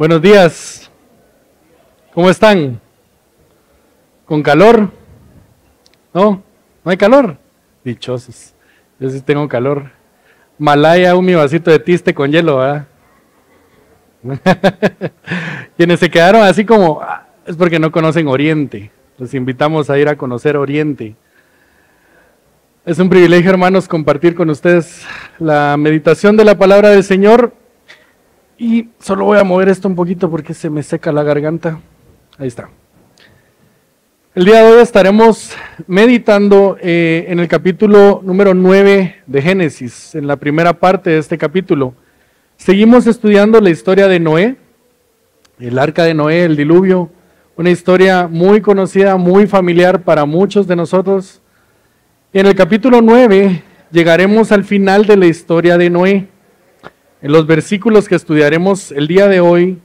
Buenos días. ¿Cómo están? ¿Con calor? ¿No? ¿No hay calor? Dichosos. Yo sí tengo calor. Malaya, un mi vasito de tiste con hielo, ¿verdad? Quienes se quedaron así como, ah, es porque no conocen Oriente. Los invitamos a ir a conocer Oriente. Es un privilegio, hermanos, compartir con ustedes la meditación de la palabra del Señor y solo voy a mover esto un poquito porque se me seca la garganta. Ahí está. El día de hoy estaremos meditando eh, en el capítulo número 9 de Génesis, en la primera parte de este capítulo. Seguimos estudiando la historia de Noé, el arca de Noé, el diluvio, una historia muy conocida, muy familiar para muchos de nosotros. En el capítulo 9 llegaremos al final de la historia de Noé. En los versículos que estudiaremos el día de hoy,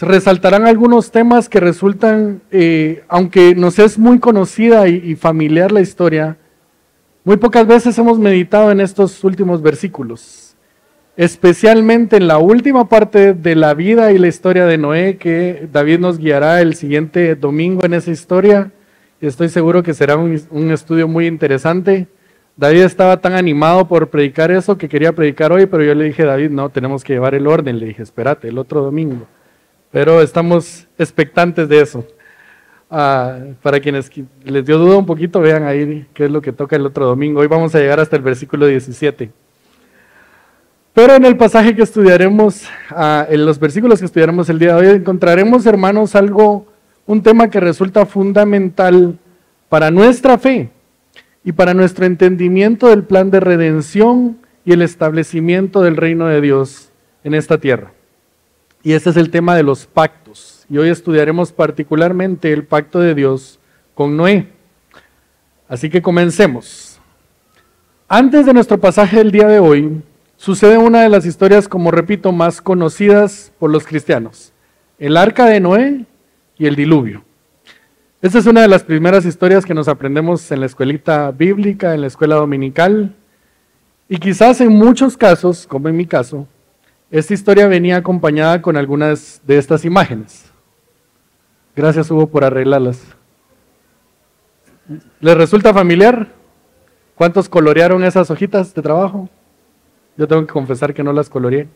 resaltarán algunos temas que resultan, eh, aunque nos es muy conocida y, familiar la historia, muy pocas veces hemos meditado en estos últimos versículos, especialmente en la última parte de la vida y la historia de Noé, que David nos guiará el siguiente domingo en esa historia. Estoy seguro que será un estudio muy interesante. David estaba tan animado por predicar eso que quería predicar hoy, pero yo le dije, David, no, tenemos que llevar el orden. Le dije, espérate, el otro domingo. Pero estamos expectantes de eso. Ah, para quienes les dio duda un poquito, vean ahí qué es lo que toca el otro domingo. Hoy vamos a llegar hasta el versículo 17. Pero en el pasaje que estudiaremos, ah, en los versículos que estudiaremos el día de hoy, encontraremos, hermanos, algo, un tema que resulta fundamental para nuestra fe y para nuestro entendimiento del plan de redención y el establecimiento del reino de Dios en esta tierra. Y este es el tema de los pactos. Y hoy estudiaremos particularmente el pacto de Dios con Noé. Así que comencemos. Antes de nuestro pasaje del día de hoy, sucede una de las historias, como repito, más conocidas por los cristianos. El arca de Noé y el diluvio. Esta es una de las primeras historias que nos aprendemos en la escuelita bíblica, en la escuela dominical. Y quizás en muchos casos, como en mi caso, esta historia venía acompañada con algunas de estas imágenes. Gracias Hugo por arreglarlas. ¿Les resulta familiar? ¿Cuántos colorearon esas hojitas de trabajo? Yo tengo que confesar que no las coloreé.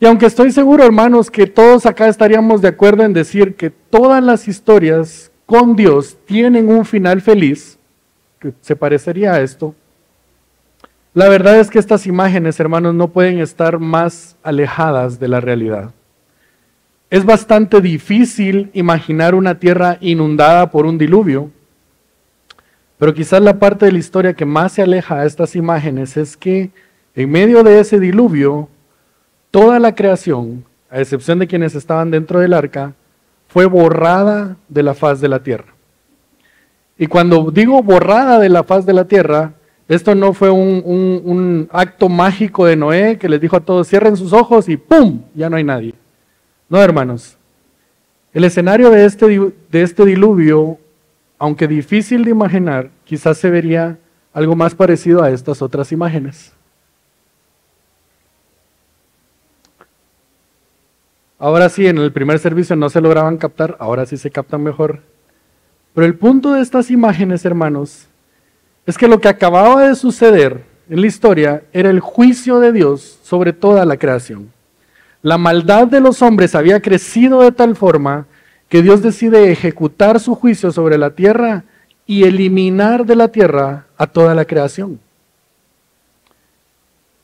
Y aunque estoy seguro, hermanos, que todos acá estaríamos de acuerdo en decir que todas las historias con Dios tienen un final feliz, que se parecería a esto, la verdad es que estas imágenes, hermanos, no pueden estar más alejadas de la realidad. Es bastante difícil imaginar una tierra inundada por un diluvio, pero quizás la parte de la historia que más se aleja a estas imágenes es que en medio de ese diluvio toda la creación, a excepción de quienes estaban dentro del arca, fue borrada de la faz de la tierra. Y cuando digo borrada de la faz de la tierra, esto no fue un, acto mágico de Noé que les dijo a todos, cierren sus ojos y ¡pum! Ya no hay nadie. No, hermanos. El escenario de este, este diluvio, aunque difícil de imaginar, quizás se vería algo más parecido a estas otras imágenes. Ahora sí, en el primer servicio no se lograban captar, ahora sí se captan mejor. Pero el punto de estas imágenes, hermanos, es que lo que acababa de suceder en la historia era el juicio de Dios sobre toda la creación. La maldad de los hombres había crecido de tal forma que Dios decide ejecutar su juicio sobre la tierra y eliminar de la tierra a toda la creación.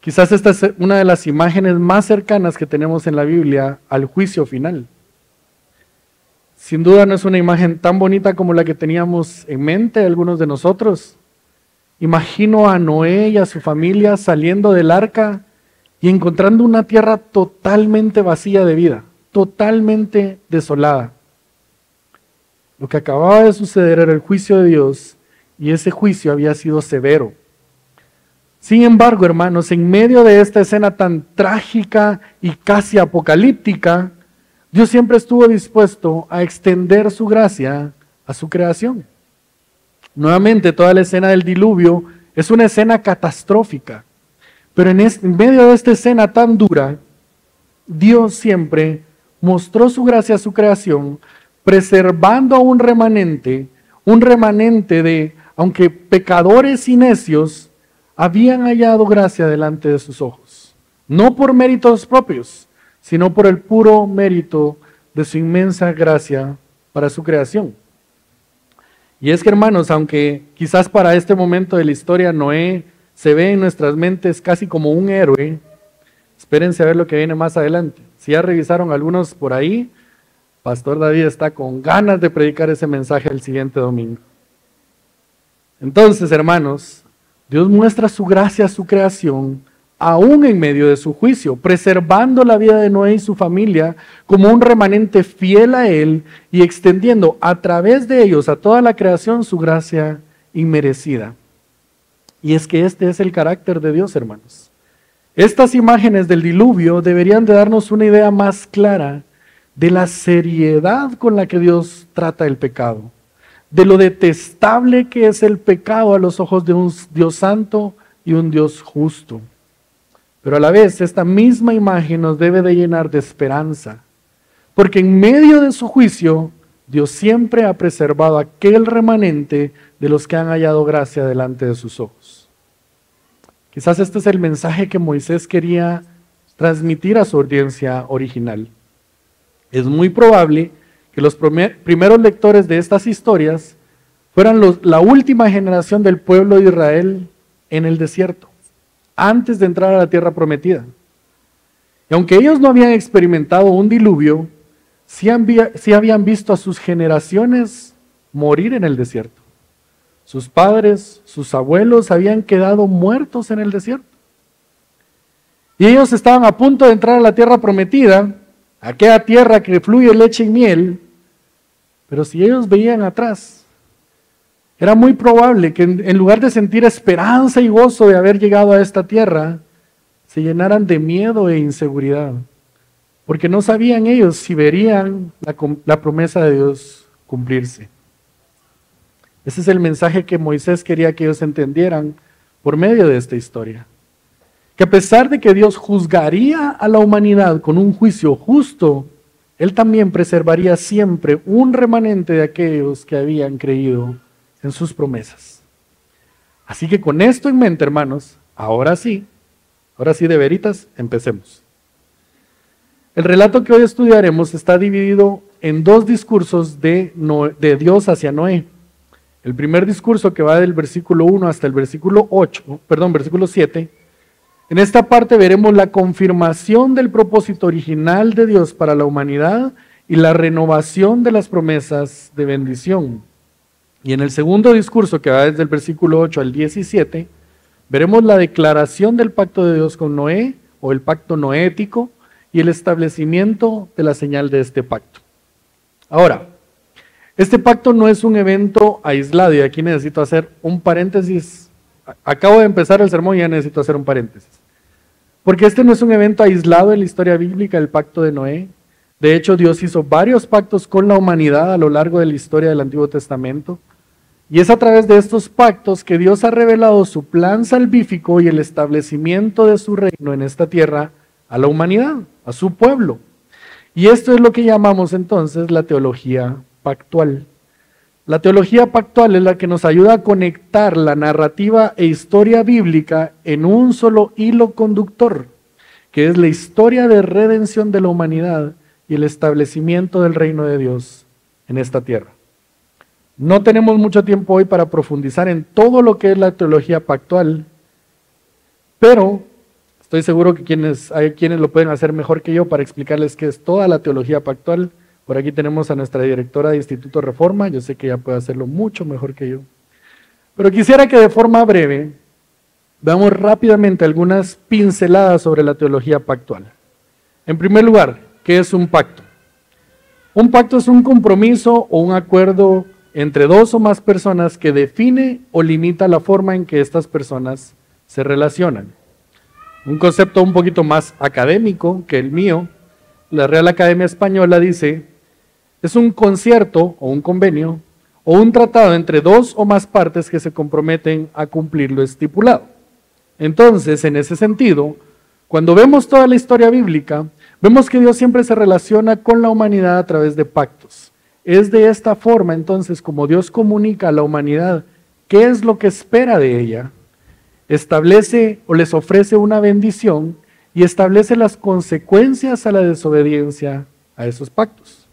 Quizás esta es una de las imágenes más cercanas que tenemos en la Biblia al juicio final. Sin duda no es una imagen tan bonita como la que teníamos en mente algunos de nosotros. Imagino a Noé y a su familia saliendo del arca y encontrando una tierra totalmente vacía de vida, totalmente desolada. Lo que acababa de suceder era el juicio de Dios y ese juicio había sido severo. Sin embargo, hermanos, en medio de esta escena tan trágica y casi apocalíptica, Dios siempre estuvo dispuesto a extender su gracia a su creación. Nuevamente, toda la escena del diluvio es una escena catastrófica, pero en, medio de esta escena tan dura, Dios siempre mostró su gracia a su creación, preservando a un remanente, un remanente de, aunque pecadores y necios, habían hallado gracia delante de sus ojos. No por méritos propios, sino por el puro mérito de su inmensa gracia para su creación. Y es que hermanos, aunque quizás para este momento de la historia Noé se ve en nuestras mentes casi como un héroe, espérense a ver lo que viene más adelante. Si ya revisaron algunos por ahí, Pastor David está con ganas de predicar ese mensaje el siguiente domingo. Entonces, hermanos, Dios muestra su gracia a su creación, aún en medio de su juicio, preservando la vida de Noé y su familia como un remanente fiel a Él y extendiendo a través de ellos a toda la creación su gracia inmerecida. Y es que este es el carácter de Dios, hermanos. Estas imágenes del diluvio deberían de darnos una idea más clara de la seriedad con la que Dios trata el pecado, de lo detestable que es el pecado a los ojos de un Dios santo y un Dios justo. Pero a la vez esta misma imagen nos debe de llenar de esperanza, porque en medio de su juicio Dios siempre ha preservado aquel remanente de los que han hallado gracia delante de sus ojos. Quizás este es el mensaje que Moisés quería transmitir a su audiencia original. Es muy probable que los primeros lectores de estas historias fueran la última generación del pueblo de Israel en el desierto, antes de entrar a la tierra prometida. Y aunque ellos no habían experimentado un diluvio, sí, habían visto a sus generaciones morir en el desierto. Sus padres, sus abuelos habían quedado muertos en el desierto. Y ellos estaban a punto de entrar a la tierra prometida, aquella tierra que fluye leche y miel, pero si ellos veían atrás, era muy probable que en, lugar de sentir esperanza y gozo de haber llegado a esta tierra, se llenaran de miedo e inseguridad, porque no sabían ellos si verían la, la promesa de Dios cumplirse. Ese es el mensaje que Moisés quería que ellos entendieran por medio de esta historia. Que a pesar de que Dios juzgaría a la humanidad con un juicio justo, Él también preservaría siempre un remanente de aquellos que habían creído en sus promesas. Así que con esto en mente, hermanos, ahora sí, ahora sí de veritas, empecemos. El relato que hoy estudiaremos está dividido en dos discursos de, de Dios hacia Noé. El primer discurso que va del versículo 1 hasta el versículo 8, perdón, versículo 7, en esta parte veremos la confirmación del propósito original de Dios para la humanidad y la renovación de las promesas de bendición. Y en el segundo discurso, que va desde el versículo 8 al 17, veremos la declaración del pacto de Dios con Noé o el pacto noético y el establecimiento de la señal de este pacto. Ahora, este pacto no es un evento aislado y aquí necesito hacer un paréntesis. Acabo de empezar el sermón y ya necesito hacer un paréntesis. Porque este no es un evento aislado en la historia bíblica, el pacto de Noé. De hecho, Dios hizo varios pactos con la humanidad a lo largo de la historia del Antiguo Testamento. Y es a través de estos pactos que Dios ha revelado su plan salvífico y el establecimiento de su reino en esta tierra a la humanidad, a su pueblo. Y esto es lo que llamamos entonces la teología pactual. La teología pactual es la que nos ayuda a conectar la narrativa e historia bíblica en un solo hilo conductor, que es la historia de redención de la humanidad y el establecimiento del reino de Dios en esta tierra. No tenemos mucho tiempo hoy para profundizar en todo lo que es la teología pactual, pero estoy seguro que quienes, hay quienes lo pueden hacer mejor que yo para explicarles qué es toda la teología pactual por aquí tenemos a nuestra directora de Instituto Reforma, yo sé que ella puede hacerlo mucho mejor que yo. Pero quisiera que de forma breve veamos rápidamente algunas pinceladas sobre la teología pactual. En primer lugar, ¿qué es un pacto? Un pacto es un compromiso o un acuerdo entre dos o más personas que define o limita la forma en que estas personas se relacionan. Un concepto un poquito más académico que el mío, la Real Academia Española dice es un concierto o un convenio o un tratado entre dos o más partes que se comprometen a cumplir lo estipulado. Entonces, en ese sentido, cuando vemos toda la historia bíblica, Vemos que Dios siempre se relaciona con la humanidad a través de pactos. Es de esta forma entonces como Dios comunica a la humanidad qué es lo que espera de ella, establece o les ofrece una bendición y establece las consecuencias a la desobediencia a esos pactos.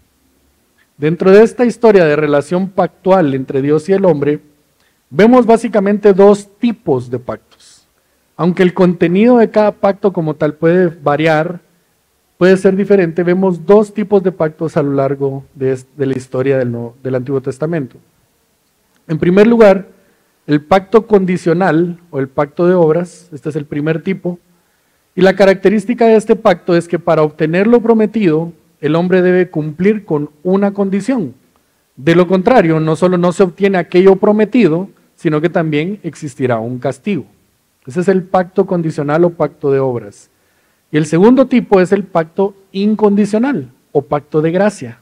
Dentro de esta historia de relación pactual entre Dios y el hombre, vemos básicamente dos tipos de pactos. Aunque el contenido de cada pacto como tal puede variar, puede ser diferente, vemos dos tipos de pactos a lo largo de, la historia del, del Antiguo Testamento. En primer lugar, el pacto condicional o el pacto de obras, este es el primer tipo, y la característica de este pacto es que para obtener lo prometido, el hombre debe cumplir con una condición. De lo contrario, no solo no se obtiene aquello prometido, sino que también existirá un castigo. Ese es el pacto condicional o pacto de obras. Y el segundo tipo es el pacto incondicional o pacto de gracia.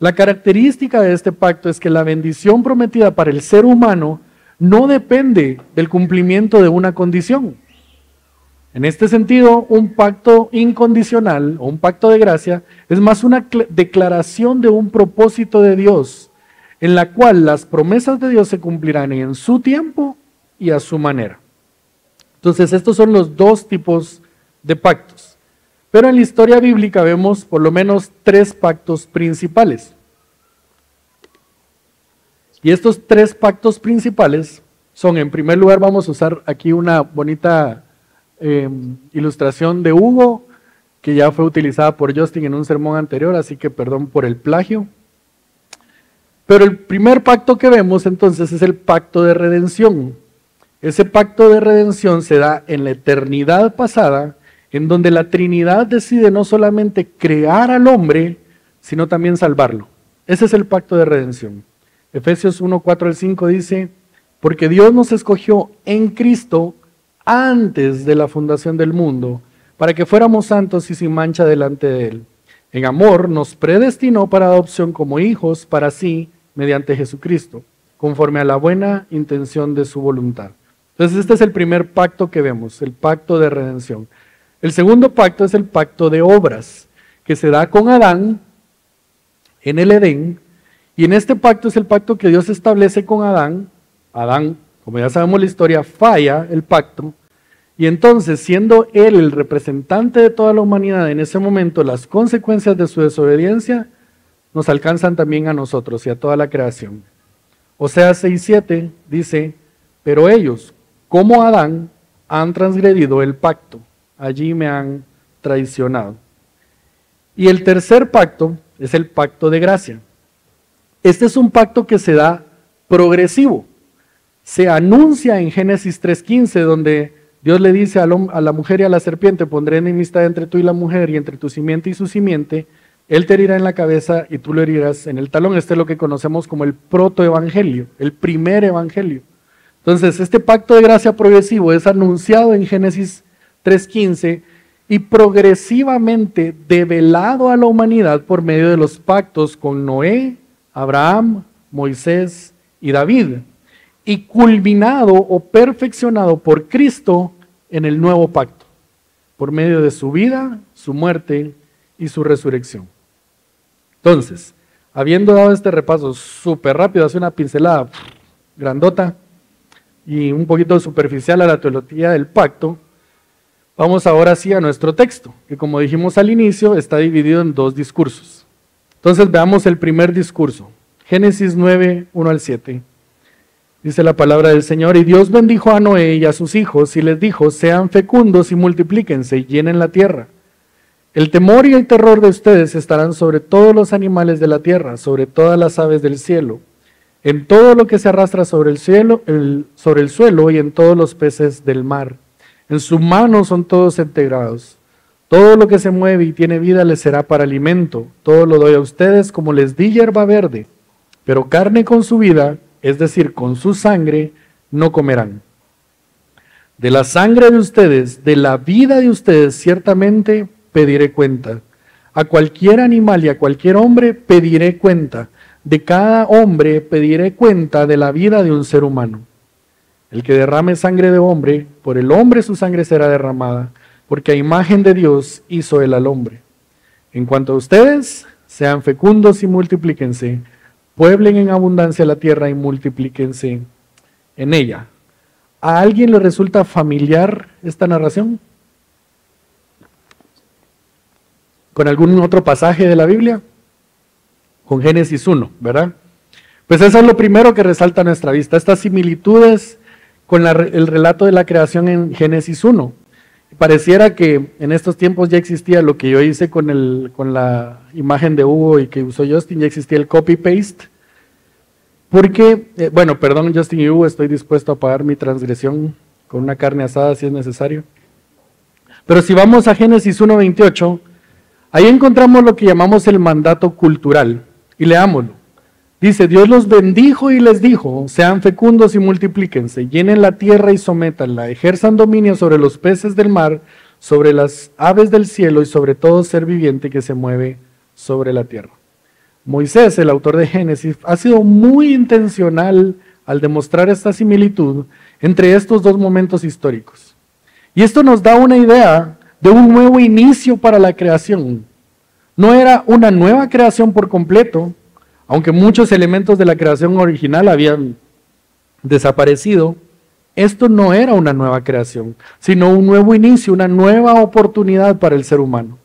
La característica de este pacto es que la bendición prometida para el ser humano no depende del cumplimiento de una condición. En este sentido, un pacto incondicional o un pacto de gracia es más una declaración de un propósito de Dios, en la cual las promesas de Dios se cumplirán en su tiempo y a su manera. Entonces, estos son los dos tipos de pactos. Pero en la historia bíblica vemos por lo menos tres pactos principales. Y estos tres pactos principales son, en primer lugar, vamos a usar aquí una bonita Em, ilustración de Hugo, que ya fue utilizada por Justin en un sermón anterior, así que perdón por el plagio. Pero el primer pacto que vemos entonces es el pacto de redención. Ese pacto de redención se da en la eternidad pasada, en donde la Trinidad decide no solamente crear al hombre, sino también salvarlo. Ese es el pacto de redención. Efesios 1, 4 al 5 dice, porque Dios nos escogió en Cristo antes de la fundación del mundo, para que fuéramos santos y sin mancha delante de Él. En amor nos predestinó para adopción como hijos para sí, mediante Jesucristo, conforme a la buena intención de su voluntad. Entonces este es el primer pacto que vemos, el pacto de redención. El segundo pacto es el pacto de obras, que se da con Adán en el Edén. Y en este pacto es el pacto que Dios establece con Adán. Adán, como ya sabemos la historia, falla el pacto y entonces, siendo Él el representante de toda la humanidad en ese momento, las consecuencias de su desobediencia nos alcanzan también a nosotros y a toda la creación. O sea, 6.7 dice, pero ellos, como Adán, han transgredido el pacto, allí me han traicionado. Y el tercer pacto es el pacto de gracia. Este es un pacto que se da progresivo. Se anuncia en Génesis 3.15, donde Dios le dice a la mujer y a la serpiente, pondré enemistad entre tú y la mujer y entre tu simiente y su simiente, él te herirá en la cabeza y tú lo herirás en el talón. Este es lo que conocemos como el protoevangelio, el primer evangelio. Entonces, este pacto de gracia progresivo es anunciado en Génesis 3.15 y progresivamente develado a la humanidad por medio de los pactos con Noé, Abraham, Moisés y David y culminado o perfeccionado por Cristo en el nuevo pacto, por medio de su vida, su muerte y su resurrección. Entonces, habiendo dado este repaso súper rápido, hace una pincelada grandota y un poquito superficial a la teología del pacto, vamos ahora sí a nuestro texto, que como dijimos al inicio, está dividido en dos discursos. Entonces veamos el primer discurso, Génesis 9, 1 al 7. Dice la palabra del Señor, y Dios bendijo a Noé y a sus hijos y les dijo, sean fecundos y multiplíquense y llenen la tierra. El temor y el terror de ustedes estarán sobre todos los animales de la tierra, sobre todas las aves del cielo, en todo lo que se arrastra sobre el, cielo, sobre el suelo y en todos los peces del mar. En su mano son todos integrados. Todo lo que se mueve y tiene vida les será para alimento. Todo lo doy a ustedes como les di hierba verde, pero carne con su vida es decir, con su sangre, no comerán. De la sangre de ustedes, de la vida de ustedes, ciertamente pediré cuenta. A cualquier animal y a cualquier hombre pediré cuenta. De cada hombre pediré cuenta de la vida de un ser humano. El que derrame sangre de hombre, por el hombre su sangre será derramada, porque a imagen de Dios hizo él al hombre. En cuanto a ustedes, sean fecundos y multiplíquense, pueblen en abundancia la tierra y multiplíquense en ella. ¿A alguien le resulta familiar esta narración? ¿Con algún otro pasaje de la Biblia? Con Génesis 1, ¿verdad? Pues eso es lo primero que resalta a nuestra vista, estas similitudes con el relato de la creación en Génesis 1. Pareciera que en estos tiempos ya existía lo que yo hice con, el, con la imagen de Hugo y que usó Justin, ya existía el copy-paste porque, eh, bueno, perdón Justin y Hugo, estoy dispuesto a pagar mi transgresión con una carne asada si es necesario. Pero si vamos a Génesis 1.28, ahí encontramos lo que llamamos el mandato cultural. Y leámoslo. Dice, Dios los bendijo y les dijo, sean fecundos y multiplíquense, llenen la tierra y sométanla, ejerzan dominio sobre los peces del mar, sobre las aves del cielo y sobre todo ser viviente que se mueve sobre la tierra. Moisés, el autor de Génesis, ha sido muy intencional al demostrar esta similitud entre estos dos momentos históricos. Y esto nos da una idea de un nuevo inicio para la creación. No era una nueva creación por completo, aunque muchos elementos de la creación original habían desaparecido. Esto no era una nueva creación, sino un nuevo inicio, una nueva oportunidad para el ser humano.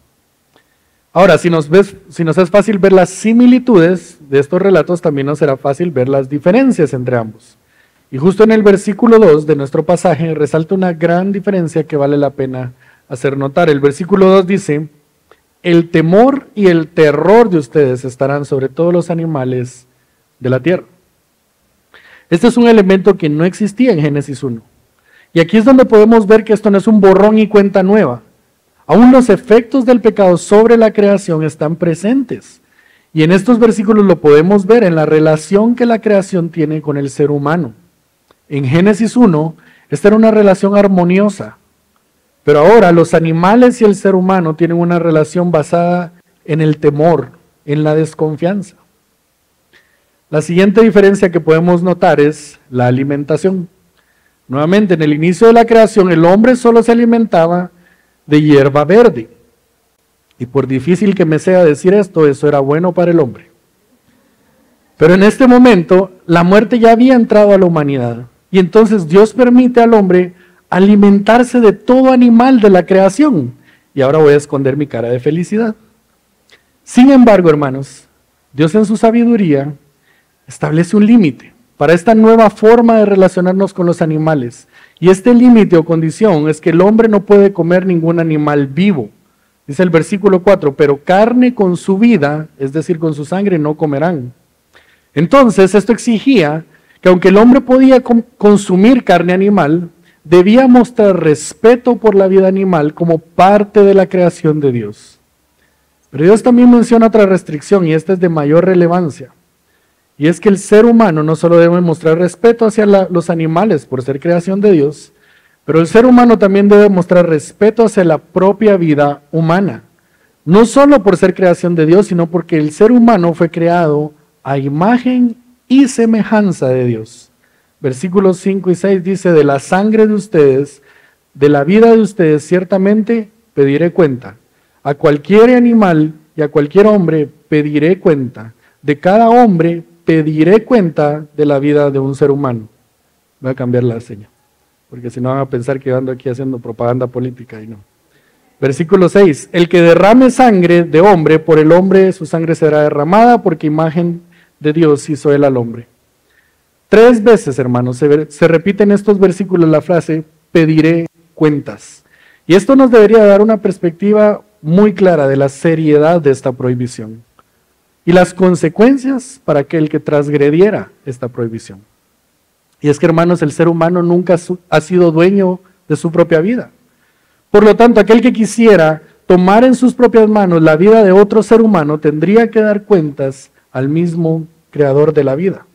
Ahora, si nos, es fácil ver las similitudes de estos relatos, también nos será fácil ver las diferencias entre ambos. Y justo en el versículo 2 de nuestro pasaje resalta una gran diferencia que vale la pena hacer notar. El versículo 2 dice, el temor y el terror de ustedes estarán sobre todos los animales de la tierra. Este es un elemento que no existía en Génesis 1. Y aquí es donde podemos ver que esto no es un borrón y cuenta nueva. Aún los efectos del pecado sobre la creación están presentes. Y en estos versículos lo podemos ver en la relación que la creación tiene con el ser humano. En Génesis 1, esta era una relación armoniosa. Pero ahora los animales y el ser humano tienen una relación basada en el temor, en la desconfianza. La siguiente diferencia que podemos notar es la alimentación. Nuevamente, en el inicio de la creación, el hombre solo se alimentaba de hierba verde. Y por difícil que me sea decir esto, eso era bueno para el hombre. Pero en este momento la muerte ya había entrado a la humanidad. Y entonces Dios permite al hombre alimentarse de todo animal de la creación. Y ahora voy a esconder mi cara de felicidad. Sin embargo, hermanos, Dios en su sabiduría establece un límite para esta nueva forma de relacionarnos con los animales. Y este límite o condición es que el hombre no puede comer ningún animal vivo. Dice el versículo 4, pero carne con su vida, es decir, con su sangre, no comerán. Entonces, esto exigía que aunque el hombre podía consumir carne animal, debía mostrar respeto por la vida animal como parte de la creación de Dios. Pero Dios también menciona otra restricción y esta es de mayor relevancia. Y es que el ser humano no solo debe mostrar respeto hacia los animales por ser creación de Dios, pero el ser humano también debe mostrar respeto hacia la propia vida humana. No solo por ser creación de Dios, sino porque el ser humano fue creado a imagen y semejanza de Dios. Versículos 5 y 6 dice, de la sangre de ustedes, de la vida de ustedes, ciertamente pediré cuenta. A cualquier animal y a cualquier hombre pediré cuenta. De cada hombre pediré cuenta de la vida de un ser humano. Voy a cambiar la seña, porque si no van a pensar que ando aquí haciendo propaganda política y no. Versículo 6, el que derrame sangre de hombre, por el hombre su sangre será derramada, porque imagen de Dios hizo él al hombre. Tres veces, hermanos, se, se repite en estos versículos la frase, pediré cuentas. Y esto nos debería dar una perspectiva muy clara de la seriedad de esta prohibición y las consecuencias para aquel que transgrediera esta prohibición. Y es que, hermanos, el ser humano nunca ha sido dueño de su propia vida. Por lo tanto, aquel que quisiera tomar en sus propias manos la vida de otro ser humano tendría que dar cuentas al mismo creador de la vida.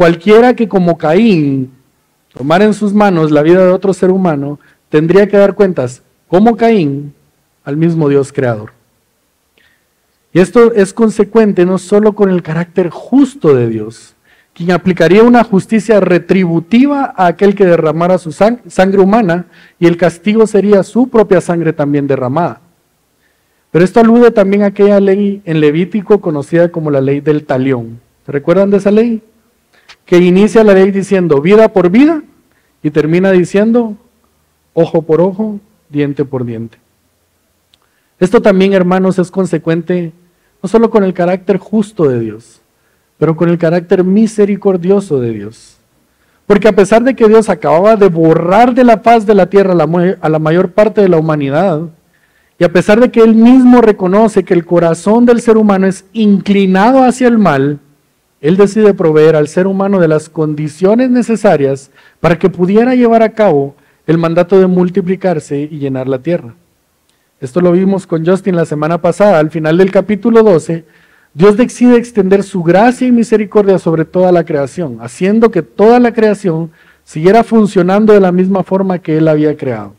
Cualquiera que como Caín tomara en sus manos la vida de otro ser humano tendría que dar cuentas como Caín al mismo Dios creador. Y esto es consecuente no solo con el carácter justo de Dios, quien aplicaría una justicia retributiva a aquel que derramara su sangre humana y el castigo sería su propia sangre también derramada. Pero esto alude también a aquella ley en Levítico conocida como la ley del talión. ¿Se recuerdan de esa ley? Que inicia la ley diciendo vida por vida y termina diciendo ojo por ojo, diente por diente. Esto también, hermanos, es consecuente no solo con el carácter justo de Dios, pero con el carácter misericordioso de Dios. Porque a pesar de que Dios acababa de borrar de la paz de la tierra a la mayor parte de la humanidad, y a pesar de que Él mismo reconoce que el corazón del ser humano es inclinado hacia el mal, Él decide proveer al ser humano de las condiciones necesarias para que pudiera llevar a cabo el mandato de multiplicarse y llenar la tierra. Esto lo vimos con Justin la semana pasada. Al final del capítulo 12, Dios decide extender su gracia y misericordia sobre toda la creación, haciendo que toda la creación siguiera funcionando de la misma forma que Él había creado,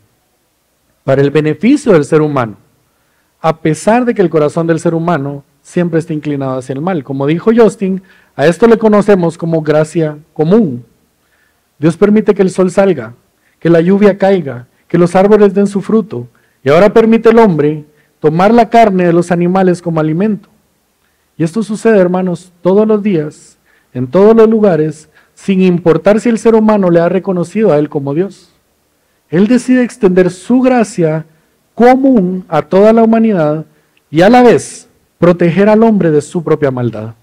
para el beneficio del ser humano, a pesar de que el corazón del ser humano siempre está inclinado hacia el mal. Como dijo Justin, a esto le conocemos como gracia común. Dios permite que el sol salga, que la lluvia caiga, que los árboles den su fruto, y ahora permite el hombre tomar la carne de los animales como alimento. Y esto sucede, hermanos, todos los días, en todos los lugares, sin importar si el ser humano le ha reconocido a Él como Dios. Él decide extender su gracia común a toda la humanidad y a la vez proteger al hombre de su propia maldad.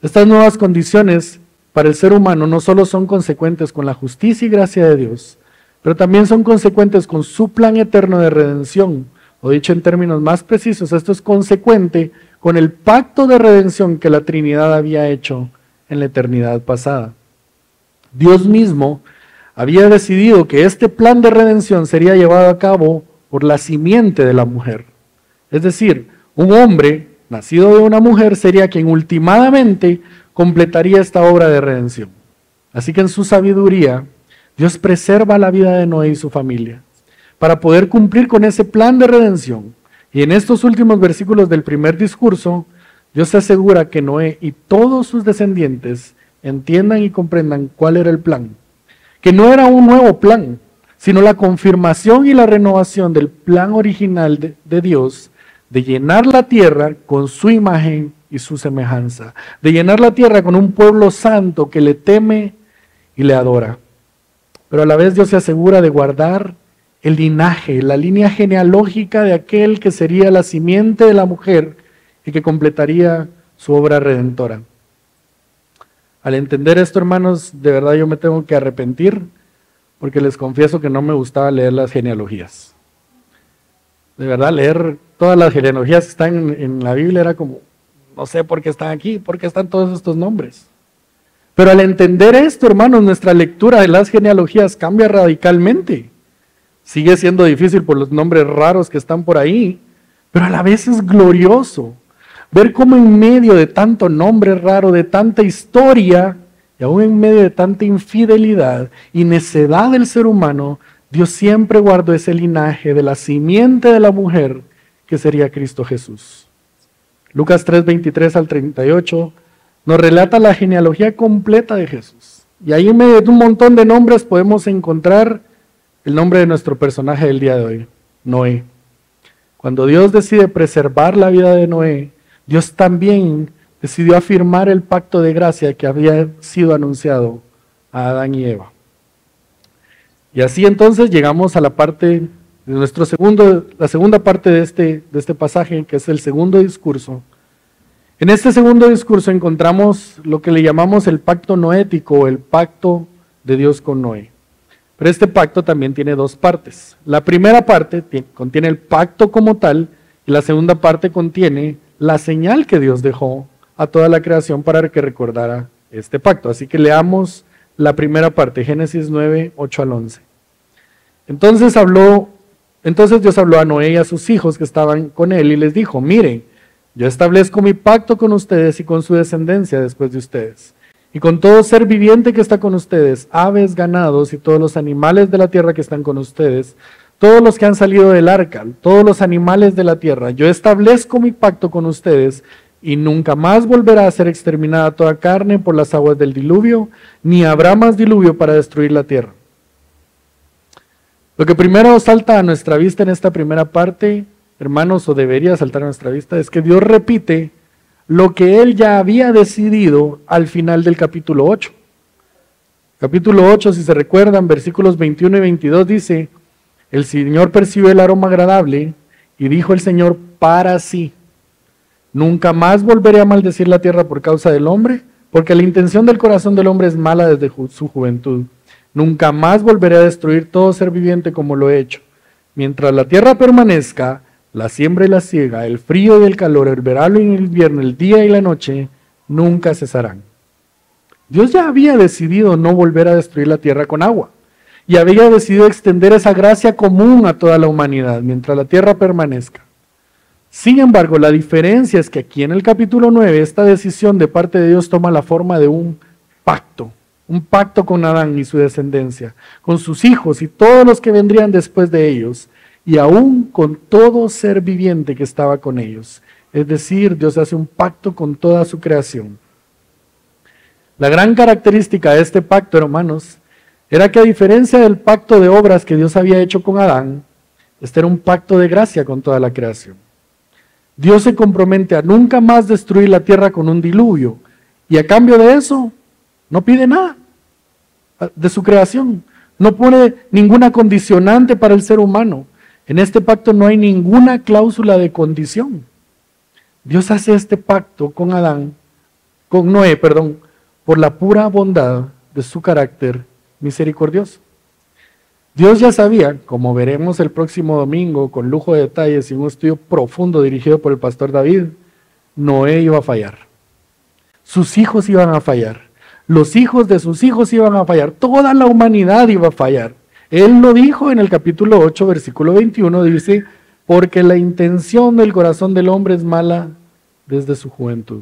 Estas nuevas condiciones para el ser humano no solo son consecuentes con la justicia y gracia de Dios, pero también son consecuentes con su plan eterno de redención. O dicho en términos más precisos, esto es consecuente con el pacto de redención que la Trinidad había hecho en la eternidad pasada. Dios mismo había decidido que este plan de redención sería llevado a cabo por la simiente de la mujer. Es decir, un hombre nacido de una mujer sería quien ultimadamente completaría esta obra de redención. Así que en su sabiduría, Dios preserva la vida de Noé y su familia para poder cumplir con ese plan de redención. Y en estos últimos versículos del primer discurso, Dios asegura que Noé y todos sus descendientes entiendan y comprendan cuál era el plan. Que no era un nuevo plan, sino la confirmación y la renovación del plan original de, de Dios de llenar la tierra con su imagen y su semejanza, de llenar la tierra con un pueblo santo que le teme y le adora pero a la vez Dios se asegura de guardar el linaje, la línea genealógica de aquel que sería la simiente de la mujer y que completaría su obra redentora. Al entender esto, hermanos, de verdad yo me tengo que arrepentir porque les confieso que no me gustaba leer las genealogías. De verdad, leer todas las genealogías que están en, la Biblia era como, no sé por qué están aquí, por qué están todos estos nombres. Pero al entender esto, hermanos, nuestra lectura de las genealogías cambia radicalmente. Sigue siendo difícil por los nombres raros que están por ahí, pero a la vez es glorioso ver cómo en medio de tanto nombre raro, de tanta historia, y aún en medio de tanta infidelidad y necedad del ser humano, Dios siempre guardó ese linaje de la simiente de la mujer que sería Cristo Jesús. Lucas 3, 23 al 38 nos relata la genealogía completa de Jesús. Y ahí en medio de un montón de nombres podemos encontrar el nombre de nuestro personaje del día de hoy, Noé. Cuando Dios decide preservar la vida de Noé, Dios también decidió afirmar el pacto de gracia que había sido anunciado a Adán y Eva. Y así entonces llegamos a la parte de nuestro segundo, la segunda parte de este, de este pasaje, que es el segundo discurso, en este segundo discurso encontramos lo que le llamamos el pacto noético, el pacto de Dios con Noé. Pero este pacto también tiene dos partes. La primera parte contiene el pacto como tal y la segunda parte contiene la señal que Dios dejó a toda la creación para que recordara este pacto. Así que leamos la primera parte, Génesis 9, 8 al 11. Entonces habló, entonces Dios habló a Noé y a sus hijos que estaban con él y les dijo, miren, yo establezco mi pacto con ustedes y con su descendencia después de ustedes. Y con todo ser viviente que está con ustedes, aves, ganados y todos los animales de la tierra que están con ustedes, todos los que han salido del arca, todos los animales de la tierra, yo establezco mi pacto con ustedes y nunca más volverá a ser exterminada toda carne por las aguas del diluvio, ni habrá más diluvio para destruir la tierra. Lo que primero salta a nuestra vista en esta primera parte hermanos, o debería saltar a nuestra vista, es que Dios repite lo que él ya había decidido al final del capítulo 8. Capítulo 8, si se recuerdan, versículos 21 y 22 dice, el Señor percibió el aroma agradable y dijo el Señor para sí, nunca más volveré a maldecir la tierra por causa del hombre, porque la intención del corazón del hombre es mala desde su juventud. Nunca más volveré a destruir todo ser viviente como lo he hecho. Mientras la tierra permanezca, la siembra y la siega, el frío y el calor, el verano y el invierno, el día y la noche, nunca cesarán. Dios ya había decidido no volver a destruir la tierra con agua y había decidido extender esa gracia común a toda la humanidad mientras la tierra permanezca. Sin embargo, la diferencia es que aquí en el capítulo 9 esta decisión de parte de Dios toma la forma de un pacto, un pacto con Adán y su descendencia, con sus hijos y todos los que vendrían después de ellos, y aún con todo ser viviente que estaba con ellos. Es decir, Dios hace un pacto con toda su creación. La gran característica de este pacto, hermanos, era que a diferencia del pacto de obras que Dios había hecho con Adán, este era un pacto de gracia con toda la creación. Dios se compromete a nunca más destruir la tierra con un diluvio y a cambio de eso no pide nada de su creación, no pone ninguna condicionante para el ser humano. En este pacto no hay ninguna cláusula de condición. Dios hace este pacto con Adán, con Noé, perdón, por la pura bondad de su carácter misericordioso. Dios ya sabía, como veremos el próximo domingo con lujo de detalles y un estudio profundo dirigido por el pastor David, Noé iba a fallar. Sus hijos iban a fallar. Los hijos de sus hijos iban a fallar. Toda la humanidad iba a fallar. Él lo dijo en el capítulo 8, versículo 21, dice, porque la intención del corazón del hombre es mala desde su juventud.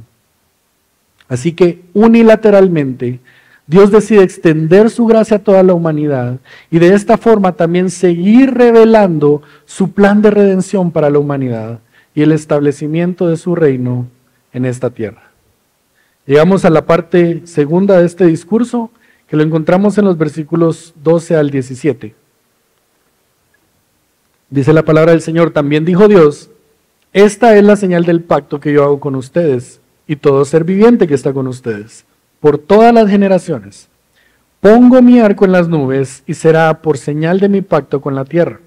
Así que unilateralmente Dios decide extender su gracia a toda la humanidad y de esta forma también seguir revelando su plan de redención para la humanidad y el establecimiento de su reino en esta tierra. Llegamos a la parte segunda de este discurso que lo encontramos en los versículos 12 al 17. Dice la palabra del Señor, también dijo Dios, esta es la señal del pacto que yo hago con ustedes y todo ser viviente que está con ustedes, por todas las generaciones. Pongo mi arco en las nubes y será por señal de mi pacto con la tierra.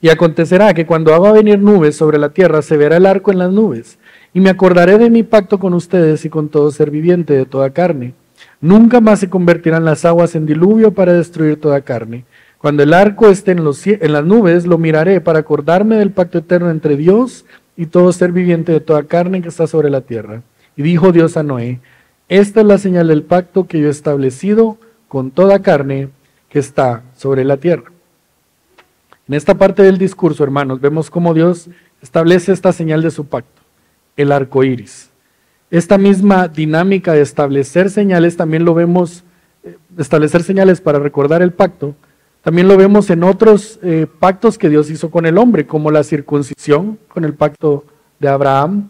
Y acontecerá que cuando haga venir nubes sobre la tierra, se verá el arco en las nubes, y me acordaré de mi pacto con ustedes y con todo ser viviente de toda carne Nunca más se convertirán las aguas en diluvio para destruir toda carne. Cuando el arco esté en, en las nubes, lo miraré para acordarme del pacto eterno entre Dios y todo ser viviente de toda carne que está sobre la tierra. Y dijo Dios a Noé, esta es la señal del pacto que yo he establecido con toda carne que está sobre la tierra. En esta parte del discurso, hermanos, vemos cómo Dios establece esta señal de su pacto, el arco iris. Esta misma dinámica de establecer señales también lo vemos, eh, establecer señales para recordar el pacto, también lo vemos en otros eh, pactos que Dios hizo con el hombre, como la circuncisión con el pacto de Abraham,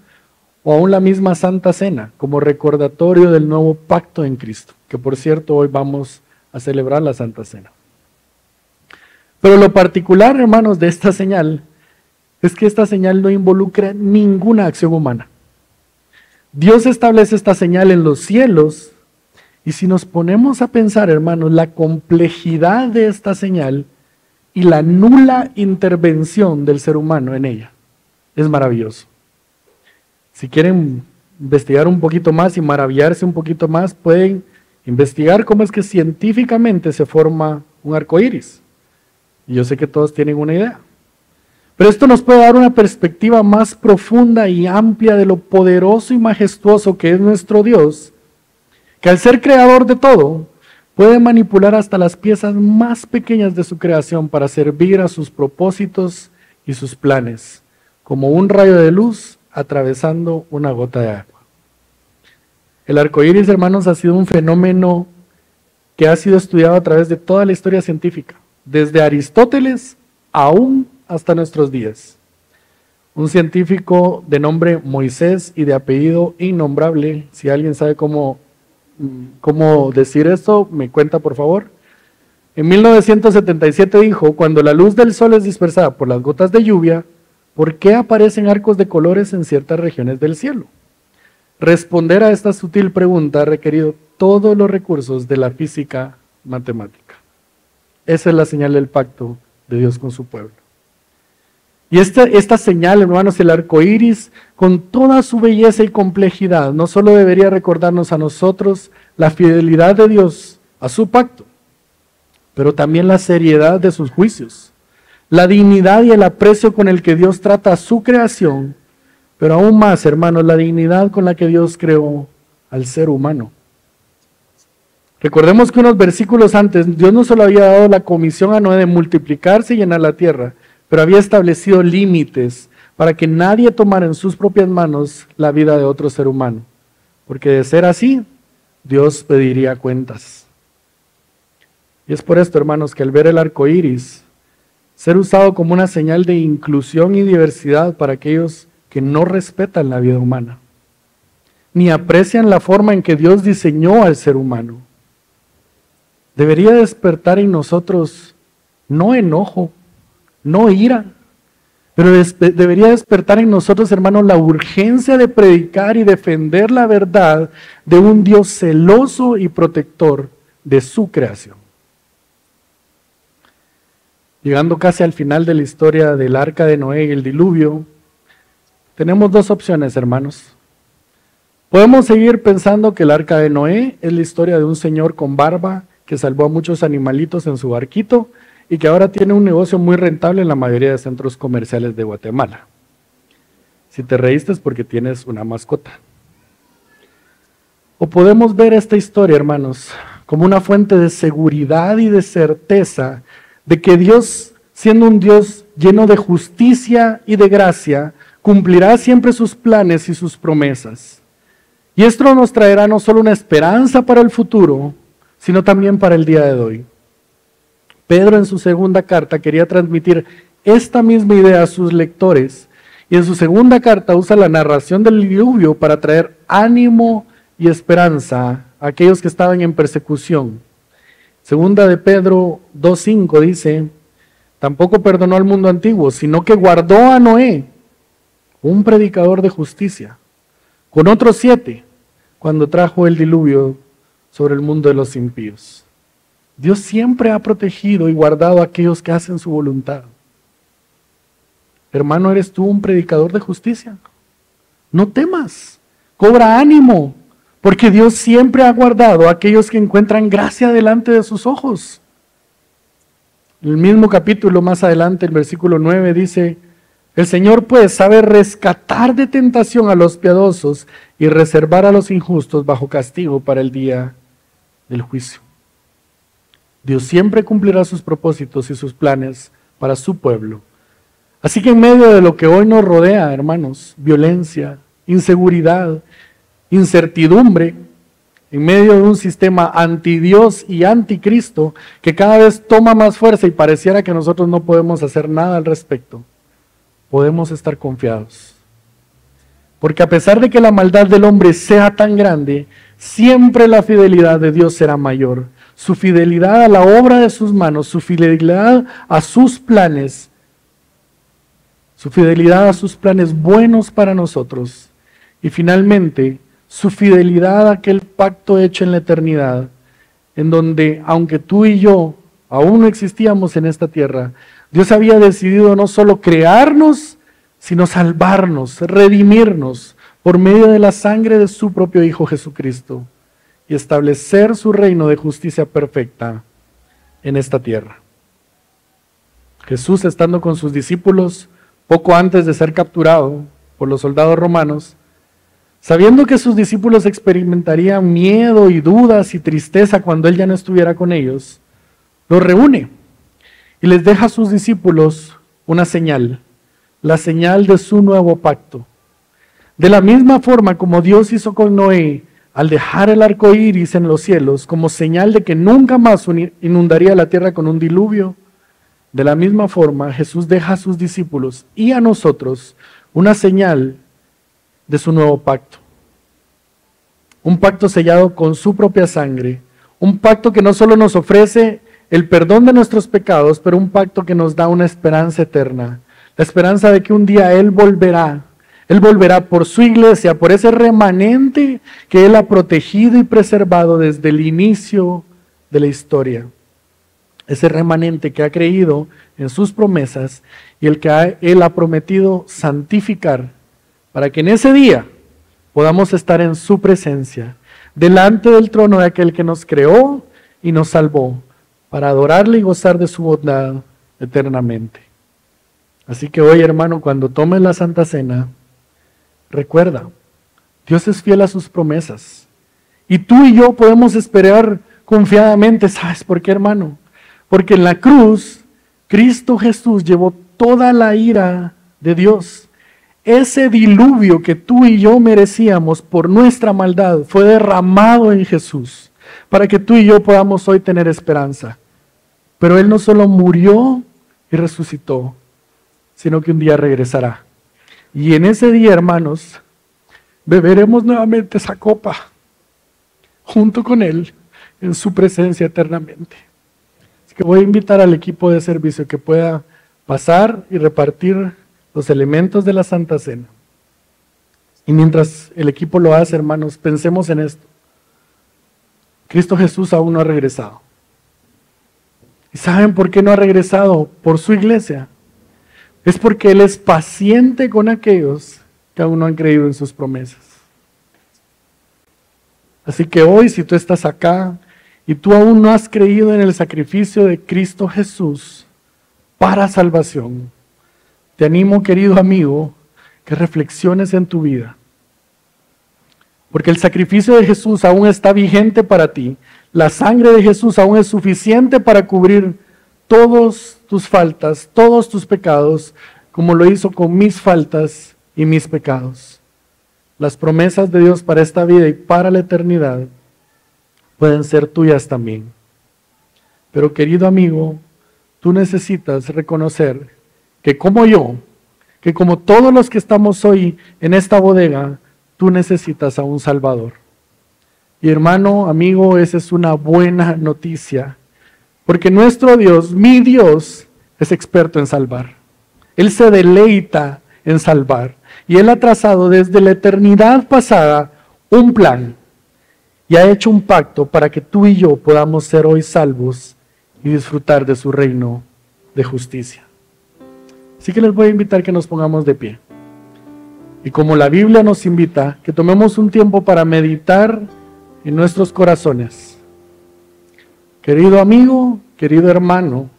o aún la misma Santa Cena, como recordatorio del nuevo pacto en Cristo, que por cierto hoy vamos a celebrar la Santa Cena. Pero lo particular, hermanos, de esta señal es que esta señal no involucra ninguna acción humana. Dios establece esta señal en los cielos y si nos ponemos a pensar, hermanos, la complejidad de esta señal y la nula intervención del ser humano en ella, es maravilloso. Si quieren investigar un poquito más y maravillarse un poquito más, pueden investigar cómo es que científicamente se forma un arco iris. Yo sé que todos tienen una idea. Pero esto nos puede dar una perspectiva más profunda y amplia de lo poderoso y majestuoso que es nuestro Dios, que al ser creador de todo, puede manipular hasta las piezas más pequeñas de su creación para servir a sus propósitos y sus planes, como un rayo de luz atravesando una gota de agua. El arco iris, hermanos, ha sido un fenómeno que ha sido estudiado a través de toda la historia científica, desde Aristóteles aún hasta nuestros días. Un científico de nombre Moisés y de apellido innombrable, si alguien sabe cómo, cómo decir esto, me cuenta por favor. En 1977 dijo, cuando la luz del sol es dispersada por las gotas de lluvia, ¿por qué aparecen arcos de colores en ciertas regiones del cielo? Responder a esta sutil pregunta ha requerido todos los recursos de la física matemática. Esa es la señal del pacto de Dios con su pueblo. Y esta, esta señal, hermanos, el arco iris, con toda su belleza y complejidad, no solo debería recordarnos a nosotros la fidelidad de Dios a su pacto, pero también la seriedad de sus juicios, la dignidad y el aprecio con el que Dios trata a su creación, pero aún más, hermanos, la dignidad con la que Dios creó al ser humano. Recordemos que unos versículos antes, Dios no solo había dado la comisión a Noé de multiplicarse y llenar la tierra, pero había establecido límites para que nadie tomara en sus propias manos la vida de otro ser humano. Porque de ser así, Dios pediría cuentas. Y es por esto, hermanos, que al ver el arco iris ser usado como una señal de inclusión y diversidad para aquellos que no respetan la vida humana, ni aprecian la forma en que Dios diseñó al ser humano, debería despertar en nosotros no enojo, no ira. Pero debería despertar en nosotros, hermanos, la urgencia de predicar y defender la verdad de un Dios celoso y protector de su creación. Llegando casi al final de la historia del arca de Noé y el diluvio, tenemos dos opciones, hermanos. Podemos seguir pensando que el arca de Noé es la historia de un señor con barba que salvó a muchos animalitos en su barquito y que ahora tiene un negocio muy rentable en la mayoría de centros comerciales de Guatemala. Si te reíste es porque tienes una mascota. O podemos ver esta historia, hermanos, como una fuente de seguridad y de certeza de que Dios, siendo un Dios lleno de justicia y de gracia, cumplirá siempre sus planes y sus promesas. Y esto nos traerá no solo una esperanza para el futuro, sino también para el día de hoy. Pedro en su segunda carta quería transmitir esta misma idea a sus lectores y en su segunda carta usa la narración del diluvio para traer ánimo y esperanza a aquellos que estaban en persecución. Segunda de Pedro 2.5 dice, tampoco perdonó al mundo antiguo, sino que guardó a Noé, un predicador de justicia, con otros siete, cuando trajo el diluvio sobre el mundo de los impíos. Dios siempre ha protegido y guardado a aquellos que hacen su voluntad. Hermano, ¿eres tú un predicador de justicia? No temas, cobra ánimo, porque Dios siempre ha guardado a aquellos que encuentran gracia delante de sus ojos. El mismo capítulo más adelante, el versículo 9 dice, el Señor pues sabe rescatar de tentación a los piadosos y reservar a los injustos bajo castigo para el día del juicio. Dios siempre cumplirá sus propósitos y sus planes para su pueblo. Así que en medio de lo que hoy nos rodea, hermanos, violencia, inseguridad, incertidumbre, en medio de un sistema anti Dios y anticristo que cada vez toma más fuerza y pareciera que nosotros no podemos hacer nada al respecto, podemos estar confiados. Porque a pesar de que la maldad del hombre sea tan grande, siempre la fidelidad de Dios será mayor su fidelidad a la obra de sus manos, su fidelidad a sus planes, su fidelidad a sus planes buenos para nosotros. Y finalmente su fidelidad a aquel pacto hecho en la eternidad, en donde aunque tú y yo aún no existíamos en esta tierra, Dios había decidido no solo crearnos, sino salvarnos, redimirnos por medio de la sangre de su propio Hijo Jesucristo y establecer su reino de justicia perfecta en esta tierra. Jesús, estando con sus discípulos poco antes de ser capturado por los soldados romanos, sabiendo que sus discípulos experimentarían miedo y dudas y tristeza cuando Él ya no estuviera con ellos, los reúne y les deja a sus discípulos una señal, la señal de su nuevo pacto. De la misma forma como Dios hizo con Noé al dejar el arco iris en los cielos como señal de que nunca más inundaría la tierra con un diluvio, de la misma forma Jesús deja a sus discípulos y a nosotros una señal de su nuevo pacto. Un pacto sellado con su propia sangre, un pacto que no solo nos ofrece el perdón de nuestros pecados, pero un pacto que nos da una esperanza eterna, La esperanza de que un día Él volverá. Él volverá por su iglesia, por ese remanente que Él ha protegido y preservado desde el inicio de la historia. Ese remanente que ha creído en sus promesas y el que Él ha prometido santificar para que en ese día podamos estar en su presencia, delante del trono de aquel que nos creó y nos salvó, para adorarle y gozar de su bondad eternamente. Así que hoy, hermano, cuando tomes la Santa Cena, recuerda, Dios es fiel a sus promesas. Y tú y yo podemos esperar confiadamente. ¿Sabes por qué, hermano? Porque en la cruz, Cristo Jesús llevó toda la ira de Dios. Ese diluvio que tú y yo merecíamos por nuestra maldad fue derramado en Jesús para que tú y yo podamos hoy tener esperanza. Pero Él no solo murió y resucitó, sino que un día regresará. Y en ese día, hermanos, beberemos nuevamente esa copa junto con Él en su presencia eternamente. Así que voy a invitar al equipo de servicio que pueda pasar y repartir los elementos de la Santa Cena. Y mientras el equipo lo hace, hermanos, pensemos en esto. Cristo Jesús aún no ha regresado. ¿Y saben por qué no ha regresado? Por su iglesia. Es porque Él es paciente con aquellos que aún no han creído en sus promesas. Así que hoy, si tú estás acá y tú aún no has creído en el sacrificio de Cristo Jesús para salvación, te animo, querido amigo, que reflexiones en tu vida. Porque el sacrificio de Jesús aún está vigente para ti. La sangre de Jesús aún es suficiente para cubrir todas tus faltas, todos tus pecados, como lo hizo con mis faltas y mis pecados. Las promesas de Dios para esta vida y para la eternidad pueden ser tuyas también. Pero querido amigo, tú necesitas reconocer que como yo, que como todos los que estamos hoy en esta bodega, tú necesitas a un Salvador. Y hermano, amigo, esa es una buena noticia, porque nuestro Dios, mi Dios, es experto en salvar. Él se deleita en salvar. Y Él ha trazado desde la eternidad pasada un plan y ha hecho un pacto para que tú y yo podamos ser hoy salvos y disfrutar de su reino de justicia. Así que les voy a invitar que nos pongamos de pie. Y como la Biblia nos invita, que tomemos un tiempo para meditar en nuestros corazones. Querido amigo, querido hermano,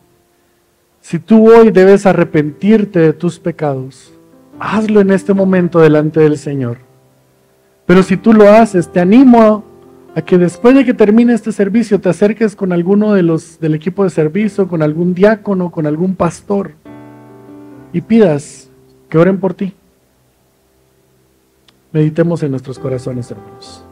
si tú hoy debes arrepentirte de tus pecados, hazlo en este momento delante del Señor. Pero si tú lo haces, te animo a que después de que termine este servicio te acerques con alguno de los del equipo de servicio, con algún diácono, con algún pastor y pidas que oren por ti. Meditemos en nuestros corazones, hermanos.